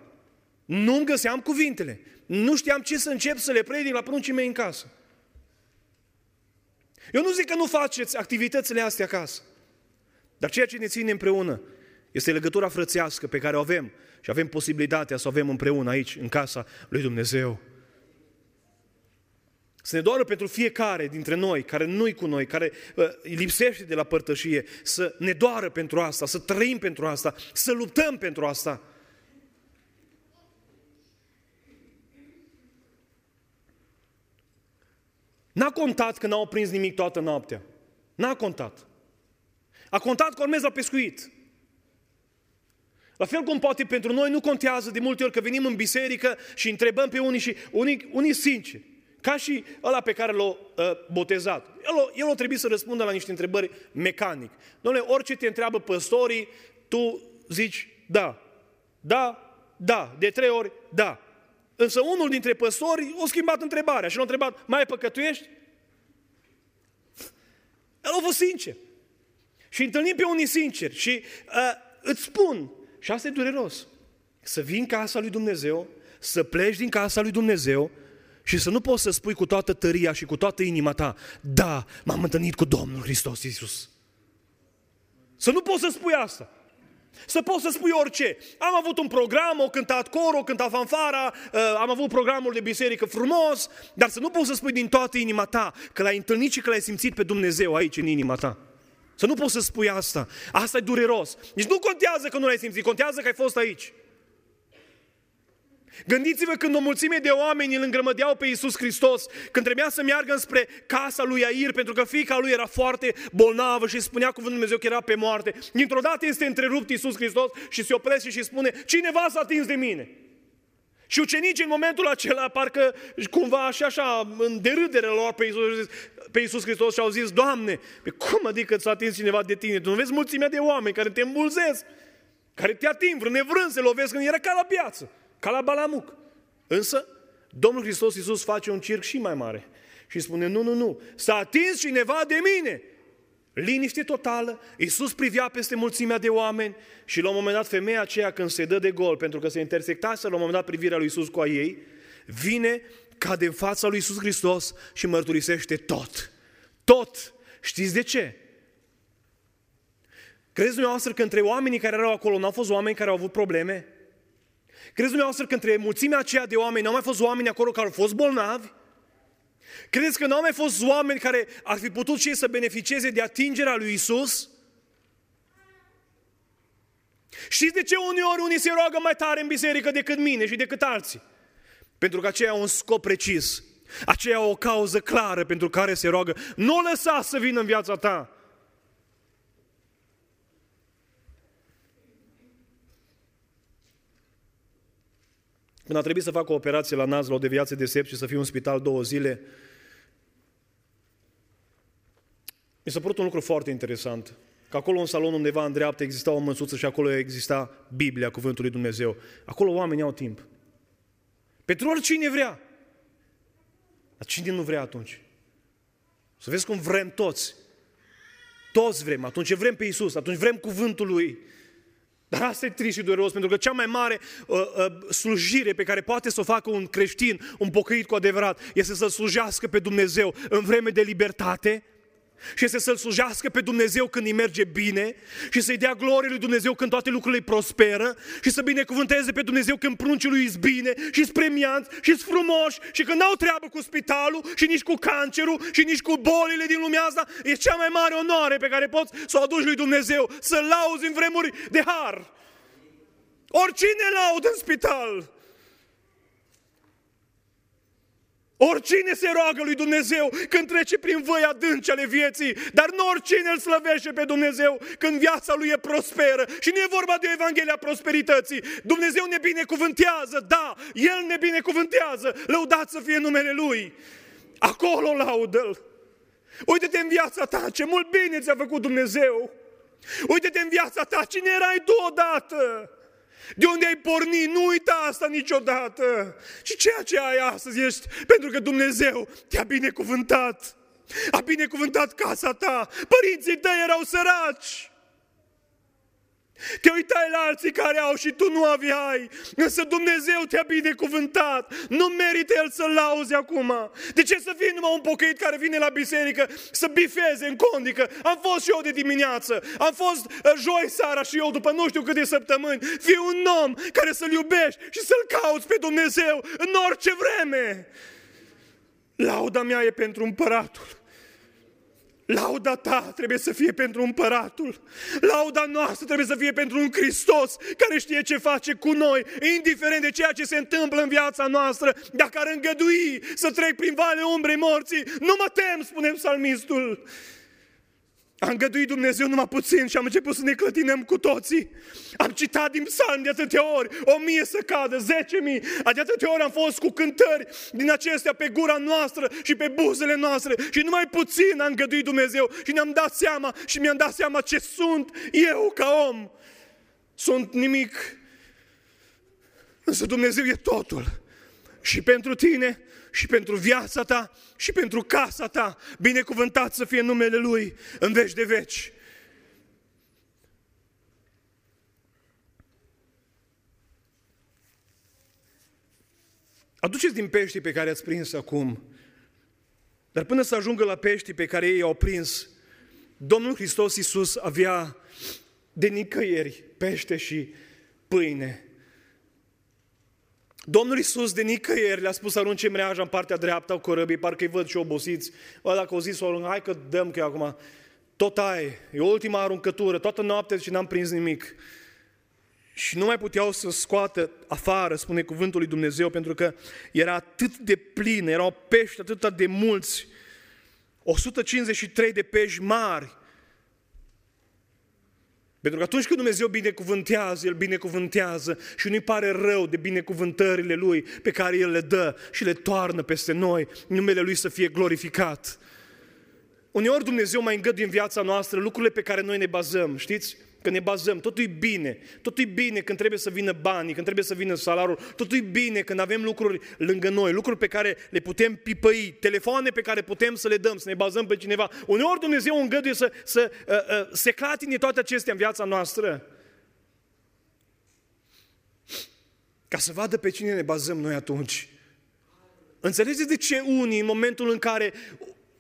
Nu-mi găseam cuvintele. Nu știam ce să încep să le predic la pruncii mei în casă. Eu nu zic că nu faceți activitățile astea acasă. Dar ceea ce ne ține împreună este legătura frățească pe care o avem și avem posibilitatea să o avem împreună aici, în casa lui Dumnezeu. Să ne doară pentru fiecare dintre noi, care nu-i cu noi, care uh, lipsește de la părtășie, să ne doară pentru asta, să trăim pentru asta, să luptăm pentru asta. N-a contat că n-au prins nimic toată noaptea. N-a contat. A contat că urmează la pescuit. La fel cum poate pentru noi nu contează de multe ori că venim în biserică și întrebăm pe unii și unii, unii sinceri. Ca și ăla pe care l-a uh, botezat. El, el a trebuit să răspundă la niște întrebări mecanic. Domnule, orice te întreabă păstorii, tu zici da. Da, da, de trei ori, da. Însă unul dintre păstori a schimbat întrebarea și l-a întrebat, mai păcătuiești? El a fost sincer. Și întâlnim pe unii sinceri și uh, îți spun, și asta e dureros, să vii în casa lui Dumnezeu, să pleci din casa lui Dumnezeu și să nu poți să spui cu toată tăria și cu toată inima ta, da, m-am întâlnit cu Domnul Hristos Iisus. Să nu poți să spui asta. Să poți să spui orice. Am avut un program, o cântat cor, o cântat fanfara, uh, am avut programul de biserică frumos, dar să nu poți să spui din toată inima ta că l-ai întâlnit și că l-ai simțit pe Dumnezeu aici în inima ta. Să nu poți să spui asta. Asta e dureros. Nici nu contează că nu l-ai simțit, contează că ai fost aici. Gândiți-vă când o mulțime de oameni îl îngrămădeau pe Iisus Hristos, când trebuia să meargă spre casa lui Air, pentru că fiica lui era foarte bolnavă și spunea cuvântul Dumnezeu că era pe moarte. Dintr-o dată este întrerupt Iisus Hristos și se oprește și spune, cineva s-a atins de mine. Și ucenicii în momentul acela, parcă cumva așa, așa, în derâdere lor pe Iisus, pe Iisus Hristos și au zis, Doamne, pe cum adică s-a atins cineva de tine? Tu nu vezi mulțimea de oameni care te îmbulzesc, care te ating, vrând nevrând, se lovesc când era ca la piață ca la Balamuc. Însă, Domnul Hristos Iisus face un circ și mai mare și spune, nu, nu, nu, s-a atins cineva de mine. Liniște totală, Iisus privea peste mulțimea de oameni și la un moment dat femeia aceea când se dă de gol, pentru că se intersectase la un moment dat privirea lui Iisus cu a ei, vine, cade în fața lui Iisus Hristos și mărturisește tot. Tot. Știți de ce? Credeți dumneavoastră că între oamenii care erau acolo nu au fost oameni care au avut probleme? Credeți dumneavoastră că între mulțimea aceea de oameni n-au mai fost oameni acolo care au fost bolnavi? Credeți că n-au mai fost oameni care ar fi putut și ei să beneficieze de atingerea lui Isus? Știți de ce uneori unii se roagă mai tare în biserică decât mine și decât alții? Pentru că aceea au un scop precis. Aceea o cauză clară pentru care se roagă. Nu o lăsa să vină în viața ta. Când a trebuit să fac o operație la nas, la o deviație de sept și să fiu în spital două zile, mi s-a părut un lucru foarte interesant. Că acolo în salon undeva în dreapta exista o măsuță și acolo exista Biblia, Cuvântul lui Dumnezeu. Acolo oamenii au timp. Pentru oricine vrea. Dar cine nu vrea atunci? Să vezi cum vrem toți. Toți vrem. Atunci vrem pe Isus, atunci vrem cuvântul Lui. Dar asta e trist și dureros, pentru că cea mai mare uh, uh, slujire pe care poate să o facă un creștin, un pocăit cu adevărat, este să slujească pe Dumnezeu în vreme de libertate, și este să-L slujească pe Dumnezeu când îi merge bine și să-i dea glorie lui Dumnezeu când toate lucrurile prosperă și să binecuvânteze pe Dumnezeu când pruncii lui bine și sunt premianți și sunt frumoși și când n-au treabă cu spitalul și nici cu cancerul și nici cu bolile din lumea asta, e cea mai mare onoare pe care poți să o aduci lui Dumnezeu, să-L lauzi în vremuri de har. Oricine laudă în spital, Oricine se roagă lui Dumnezeu când trece prin văi adânci ale vieții, dar nu oricine îl slăvește pe Dumnezeu când viața lui e prosperă. Și nu e vorba de Evanghelia prosperității. Dumnezeu ne binecuvântează, da, El ne binecuvântează, lăudați să fie numele Lui. Acolo laudă-L. Uite-te în viața ta, ce mult bine ți-a făcut Dumnezeu. Uite-te în viața ta, cine erai tu odată? De unde ai pornit, nu uita asta niciodată. Și ceea ce ai astăzi ești pentru că Dumnezeu te-a binecuvântat. A binecuvântat casa ta. Părinții tăi erau săraci. Te uitai la alții care au și tu nu aveai, însă Dumnezeu te-a binecuvântat. Nu merită El să-L lauzi acum. De ce să fii numai un pocăit care vine la biserică să bifeze în condică? Am fost și eu de dimineață, am fost uh, joi seara și eu după nu știu câte săptămâni. Fii un om care să-L iubești și să-L cauți pe Dumnezeu în orice vreme. Lauda mea e pentru împăratul. Lauda ta trebuie să fie pentru împăratul. Lauda noastră trebuie să fie pentru un Hristos care știe ce face cu noi, indiferent de ceea ce se întâmplă în viața noastră. Dacă ar îngădui să trec prin vale umbrei morții, nu mă tem, spune psalmistul. A îngăduit Dumnezeu numai puțin și am început să ne clătinăm cu toții. Am citat din psalm de atâtea ori, o mie să cadă, zece mii. De atâtea ori am fost cu cântări din acestea pe gura noastră și pe buzele noastre. Și numai puțin a îngăduit Dumnezeu și ne-am dat seama și mi-am dat seama ce sunt eu ca om. Sunt nimic Însă Dumnezeu e totul. Și pentru tine, și pentru viața ta, și pentru casa ta. Binecuvântat să fie numele Lui în veci de veci. Aduceți din peștii pe care ați prins acum. Dar până să ajungă la peștii pe care ei au prins, Domnul Hristos Iisus avea de nicăieri pește și pâine. Domnul Iisus de nicăieri le-a spus să arunce mreaja în partea dreaptă a corăbii, parcă îi văd și obosiți. Bă, dacă au zis, o hai că dăm că acum. Tot ai, e ultima aruncătură, toată noaptea și n-am prins nimic. Și nu mai puteau să scoată afară, spune cuvântul lui Dumnezeu, pentru că era atât de plin, erau pești atât de mulți, 153 de pești mari. Pentru că atunci când Dumnezeu binecuvântează, El binecuvântează și nu-i pare rău de binecuvântările Lui pe care El le dă și le toarnă peste noi, numele Lui să fie glorificat. Uneori Dumnezeu mai îngăduie în viața noastră lucrurile pe care noi ne bazăm, știți? Că ne bazăm, totul e bine. Totul e bine când trebuie să vină banii, când trebuie să vină salarul. Totul e bine când avem lucruri lângă noi, lucruri pe care le putem pipăi, telefoane pe care putem să le dăm, să ne bazăm pe cineva. Uneori Dumnezeu îngăduie să, să uh, uh, se clatine toate acestea în viața noastră. Ca să vadă pe cine ne bazăm noi atunci. Înțelegeți de ce unii, în momentul în care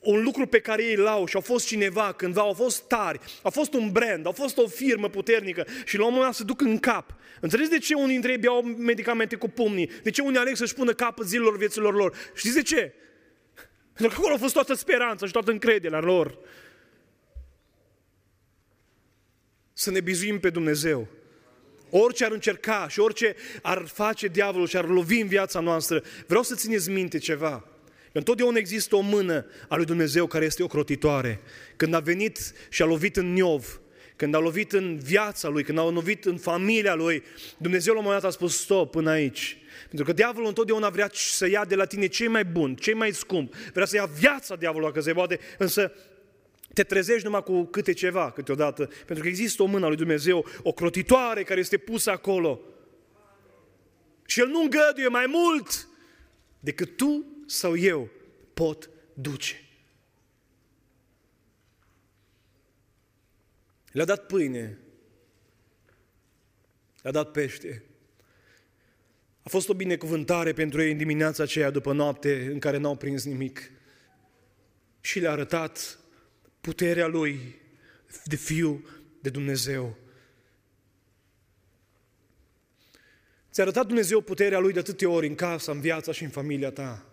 un lucru pe care ei l-au și au fost cineva cândva, au fost tari, a fost un brand, a fost o firmă puternică și la un moment dat se duc în cap. Înțelegeți de ce unii dintre ei iau medicamente cu pumnii? De ce unii aleg să-și pună capăt zilelor vieților lor? Știți de ce? Pentru că acolo a fost toată speranța și toată încrederea lor. Să ne bizuim pe Dumnezeu. Orice ar încerca și orice ar face diavolul și ar lovi în viața noastră, vreau să țineți minte ceva. Întotdeauna există o mână a lui Dumnezeu care este ocrotitoare. Când a venit și a lovit în Niov, când a lovit în viața lui, când a lovit în familia lui, Dumnezeu la un moment dat a spus stop până aici. Pentru că diavolul întotdeauna vrea să ia de la tine cei mai buni, cei mai scump. Vrea să ia viața diavolului, că se poate, însă te trezești numai cu câte ceva câteodată. Pentru că există o mână a lui Dumnezeu, o crotitoare care este pusă acolo. Și El nu îngăduie mai mult decât tu sau eu pot duce. Le-a dat pâine, le-a dat pește. A fost o binecuvântare pentru ei în dimineața aceea după noapte în care n-au prins nimic. Și le-a arătat puterea lui de fiu de Dumnezeu. Ți-a arătat Dumnezeu puterea lui de atâtea ori în casa, în viața și în familia ta.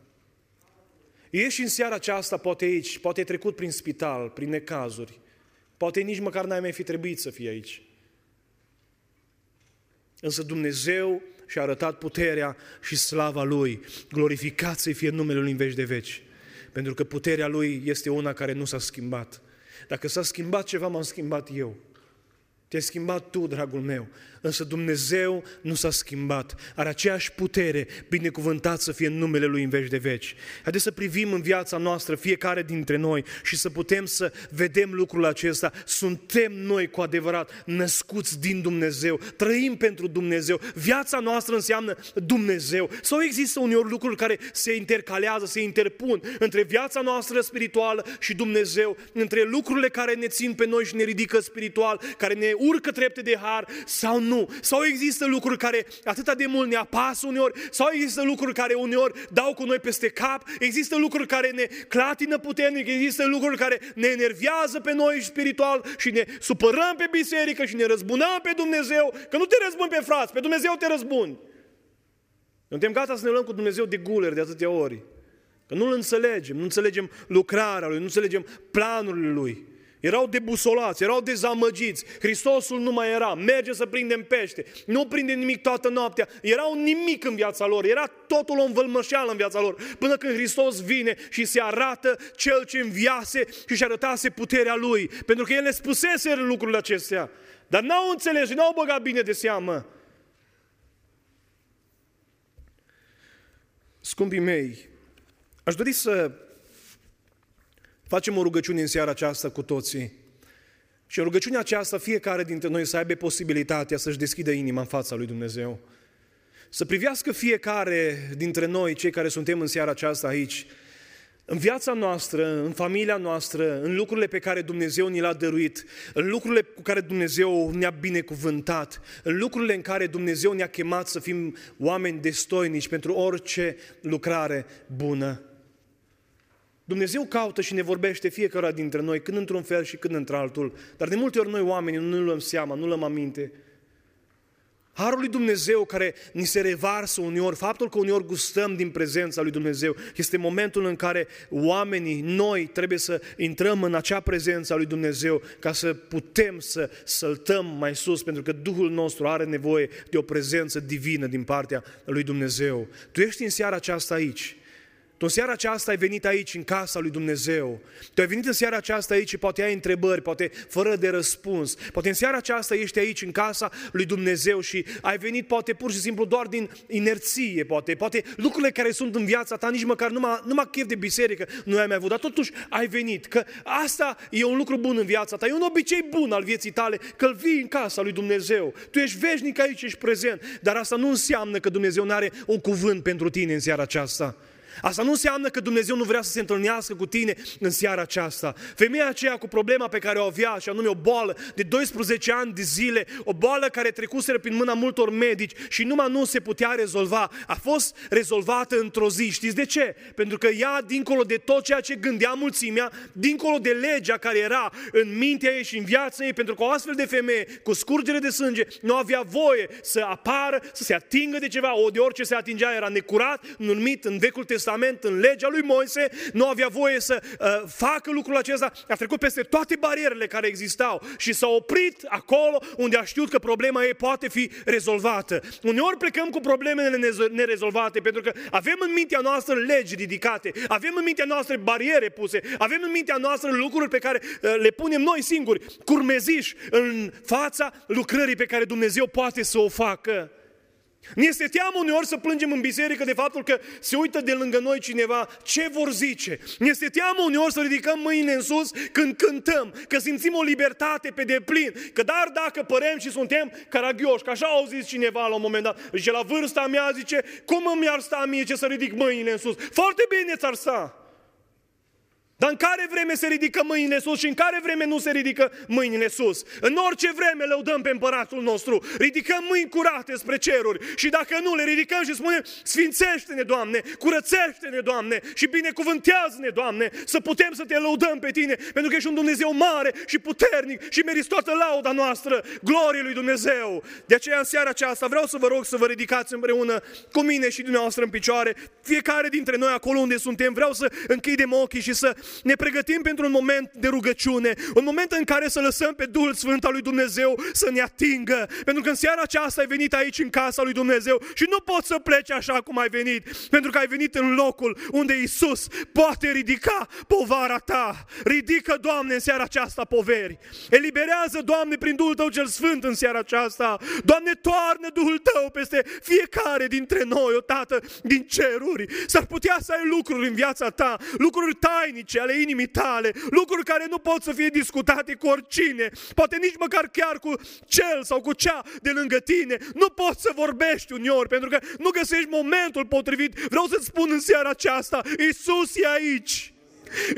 Ești în seara aceasta, poate aici, poate ai trecut prin spital, prin necazuri, poate nici măcar n-ai mai fi trebuit să fii aici. Însă Dumnezeu și-a arătat puterea și slava Lui. Glorificat să fie numele Lui în veci de veci. Pentru că puterea Lui este una care nu s-a schimbat. Dacă s-a schimbat ceva, m-am schimbat eu. Te-ai schimbat tu, dragul meu, însă Dumnezeu nu s-a schimbat. Are aceeași putere, binecuvântat să fie în numele Lui în veci de veci. Haideți să privim în viața noastră, fiecare dintre noi, și să putem să vedem lucrul acesta. Suntem noi cu adevărat născuți din Dumnezeu, trăim pentru Dumnezeu. Viața noastră înseamnă Dumnezeu. Sau există uneori lucruri care se intercalează, se interpun între viața noastră spirituală și Dumnezeu, între lucrurile care ne țin pe noi și ne ridică spiritual, care ne urcă trepte de har sau nu. Sau există lucruri care atât de mult ne apasă uneori, sau există lucruri care uneori dau cu noi peste cap, există lucruri care ne clatină puternic, există lucruri care ne enervează pe noi spiritual și ne supărăm pe biserică și ne răzbunăm pe Dumnezeu, că nu te răzbuni pe frați, pe Dumnezeu te răzbuni. Suntem gata să ne luăm cu Dumnezeu de guler de atâtea ori. Că nu-L înțelegem, nu înțelegem lucrarea Lui, nu înțelegem planurile Lui. Erau debusolați, erau dezamăgiți. Hristosul nu mai era. Merge să prindem pește. Nu prinde nimic toată noaptea. Era un nimic în viața lor. Era totul o învălmășeală în viața lor. Până când Hristos vine și se arată cel ce înviase și și arătase puterea Lui. Pentru că El le spusese lucrurile acestea. Dar n-au înțeles și n-au băgat bine de seamă. Scumpii mei, aș dori să Facem o rugăciune în seara aceasta cu toții. Și în rugăciunea aceasta, fiecare dintre noi să aibă posibilitatea să-și deschidă inima în fața lui Dumnezeu. să privească fiecare dintre noi, cei care suntem în seara aceasta aici, în viața noastră, în familia noastră, în lucrurile pe care Dumnezeu ni le-a dăruit, în lucrurile cu care Dumnezeu ne-a binecuvântat, în lucrurile în care Dumnezeu ne-a chemat să fim oameni destoinici pentru orice lucrare bună. Dumnezeu caută și ne vorbește fiecare dintre noi, când într-un fel și când într-altul, dar de multe ori noi oamenii nu ne luăm seama, nu luăm aminte. Harul lui Dumnezeu care ni se revarsă uneori, faptul că uneori gustăm din prezența lui Dumnezeu, este momentul în care oamenii, noi, trebuie să intrăm în acea prezență a lui Dumnezeu ca să putem să săltăm mai sus, pentru că Duhul nostru are nevoie de o prezență divină din partea lui Dumnezeu. Tu ești în seara aceasta aici tu în seara aceasta ai venit aici, în casa lui Dumnezeu. Tu ai venit în seara aceasta aici și poate ai întrebări, poate fără de răspuns. Poate în seara aceasta ești aici, în casa lui Dumnezeu și ai venit poate pur și simplu doar din inerție, poate. Poate lucrurile care sunt în viața ta, nici măcar numai, numai chef de biserică nu ai mai avut, dar totuși ai venit. Că asta e un lucru bun în viața ta, e un obicei bun al vieții tale, că îl vii în casa lui Dumnezeu. Tu ești veșnic aici, ești prezent, dar asta nu înseamnă că Dumnezeu nu are un cuvânt pentru tine în seara aceasta. Asta nu înseamnă că Dumnezeu nu vrea să se întâlnească cu tine în seara aceasta. Femeia aceea cu problema pe care o avea, și anume o boală de 12 ani de zile, o boală care trecuseră prin mâna multor medici și numai nu se putea rezolva, a fost rezolvată într-o zi. Știți de ce? Pentru că ea, dincolo de tot ceea ce gândea mulțimea, dincolo de legea care era în mintea ei și în viața ei, pentru că o astfel de femeie cu scurgere de sânge nu avea voie să apară, să se atingă de ceva, o de orice se atingea era necurat, numit în Vechiul Testament Testament, în legea lui Moise, nu avea voie să uh, facă lucrul acesta, a trecut peste toate barierele care existau și s-a oprit acolo unde a știut că problema ei poate fi rezolvată. Uneori plecăm cu problemele nerezolvate pentru că avem în mintea noastră legi ridicate, avem în mintea noastră bariere puse, avem în mintea noastră lucruri pe care uh, le punem noi singuri, curmeziși în fața lucrării pe care Dumnezeu poate să o facă. Ne este teamă uneori să plângem în biserică de faptul că se uită de lângă noi cineva ce vor zice. Ne este teamă uneori să ridicăm mâinile în sus când cântăm, că simțim o libertate pe deplin, că dar dacă părem și suntem caragioși, că așa au zis cineva la un moment dat, zice la vârsta mea, zice, cum îmi ar sta mie ce să ridic mâinile în sus? Foarte bine ți-ar sta. Dar în care vreme se ridică mâinile sus și în care vreme nu se ridică mâinile sus? În orice vreme lăudăm pe împăratul nostru, ridicăm mâini curate spre ceruri și dacă nu le ridicăm și spunem Sfințește-ne, Doamne, curățește-ne, Doamne și binecuvântează-ne, Doamne, să putem să te lăudăm pe Tine, pentru că ești un Dumnezeu mare și puternic și meriți toată lauda noastră, glorie lui Dumnezeu. De aceea în seara aceasta vreau să vă rog să vă ridicați împreună cu mine și dumneavoastră în picioare, fiecare dintre noi acolo unde suntem, vreau să închidem ochii și să ne pregătim pentru un moment de rugăciune, un moment în care să lăsăm pe Duhul Sfânt al lui Dumnezeu să ne atingă. Pentru că în seara aceasta ai venit aici în casa lui Dumnezeu și nu poți să pleci așa cum ai venit, pentru că ai venit în locul unde Isus poate ridica povara ta. Ridică, Doamne, în seara aceasta poveri. Eliberează, Doamne, prin Duhul Tău cel Sfânt în seara aceasta. Doamne, toarnă Duhul Tău peste fiecare dintre noi, o Tată, din ceruri. S-ar putea să ai lucruri în viața ta, lucruri tainice, și ale inimii tale, lucruri care nu pot să fie discutate cu oricine, poate nici măcar chiar cu cel sau cu cea de lângă tine. Nu poți să vorbești uneori pentru că nu găsești momentul potrivit. Vreau să-ți spun în seara aceasta, Isus e aici.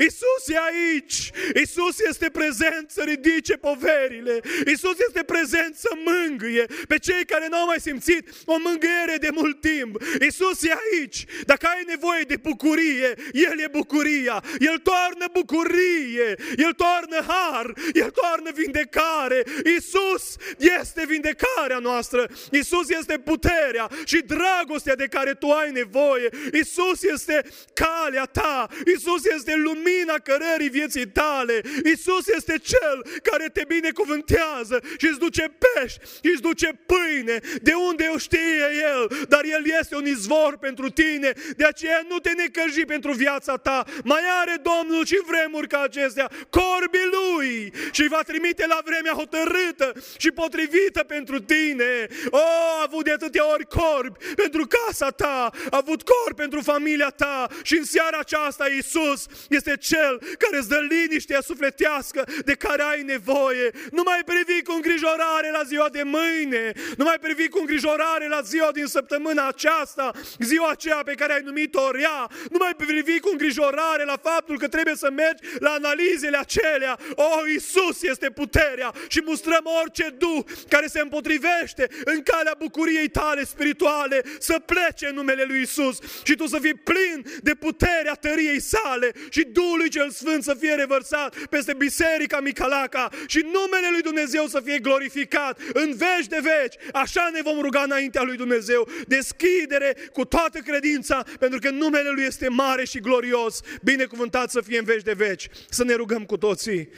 Isus e aici. Isus este prezent să ridice poverile. Isus este prezent să mângâie pe cei care n-au mai simțit o mângâiere de mult timp. Isus e aici. Dacă ai nevoie de bucurie, El e bucuria. El toarnă bucurie. El toarnă har. El toarnă vindecare. Isus este vindecarea noastră. Isus este puterea și dragostea de care tu ai nevoie. Isus este calea ta. Isus este lumina cărării vieții tale. Isus este Cel care te binecuvântează și îți duce pești, și îți duce pâine. De unde o știe El? Dar El este un izvor pentru tine. De aceea nu te necăji pentru viața ta. Mai are Domnul și vremuri ca acestea. Corbii Lui și va trimite la vremea hotărâtă și potrivită pentru tine. O, a avut de atâtea ori corbi pentru casa ta, a avut corbi pentru familia ta și în seara aceasta Isus este Cel care îți dă liniștea sufletească de care ai nevoie. Nu mai privi cu îngrijorare la ziua de mâine, nu mai privi cu îngrijorare la ziua din săptămâna aceasta, ziua aceea pe care ai numit-o rea, nu mai privi cu îngrijorare la faptul că trebuie să mergi la analizele acelea. O, oh, Iisus este puterea și mustrăm orice duh care se împotrivește în calea bucuriei tale spirituale să plece în numele lui Isus și tu să fii plin de puterea tăriei sale și Duhului cel Sfânt să fie revărsat peste Biserica Micalaca și numele lui Dumnezeu să fie glorificat în veci de veci. Așa ne vom ruga înaintea lui Dumnezeu. Deschidere cu toată credința, pentru că numele lui este mare și glorios. Binecuvântat să fie în veci de veci. Să ne rugăm cu toții.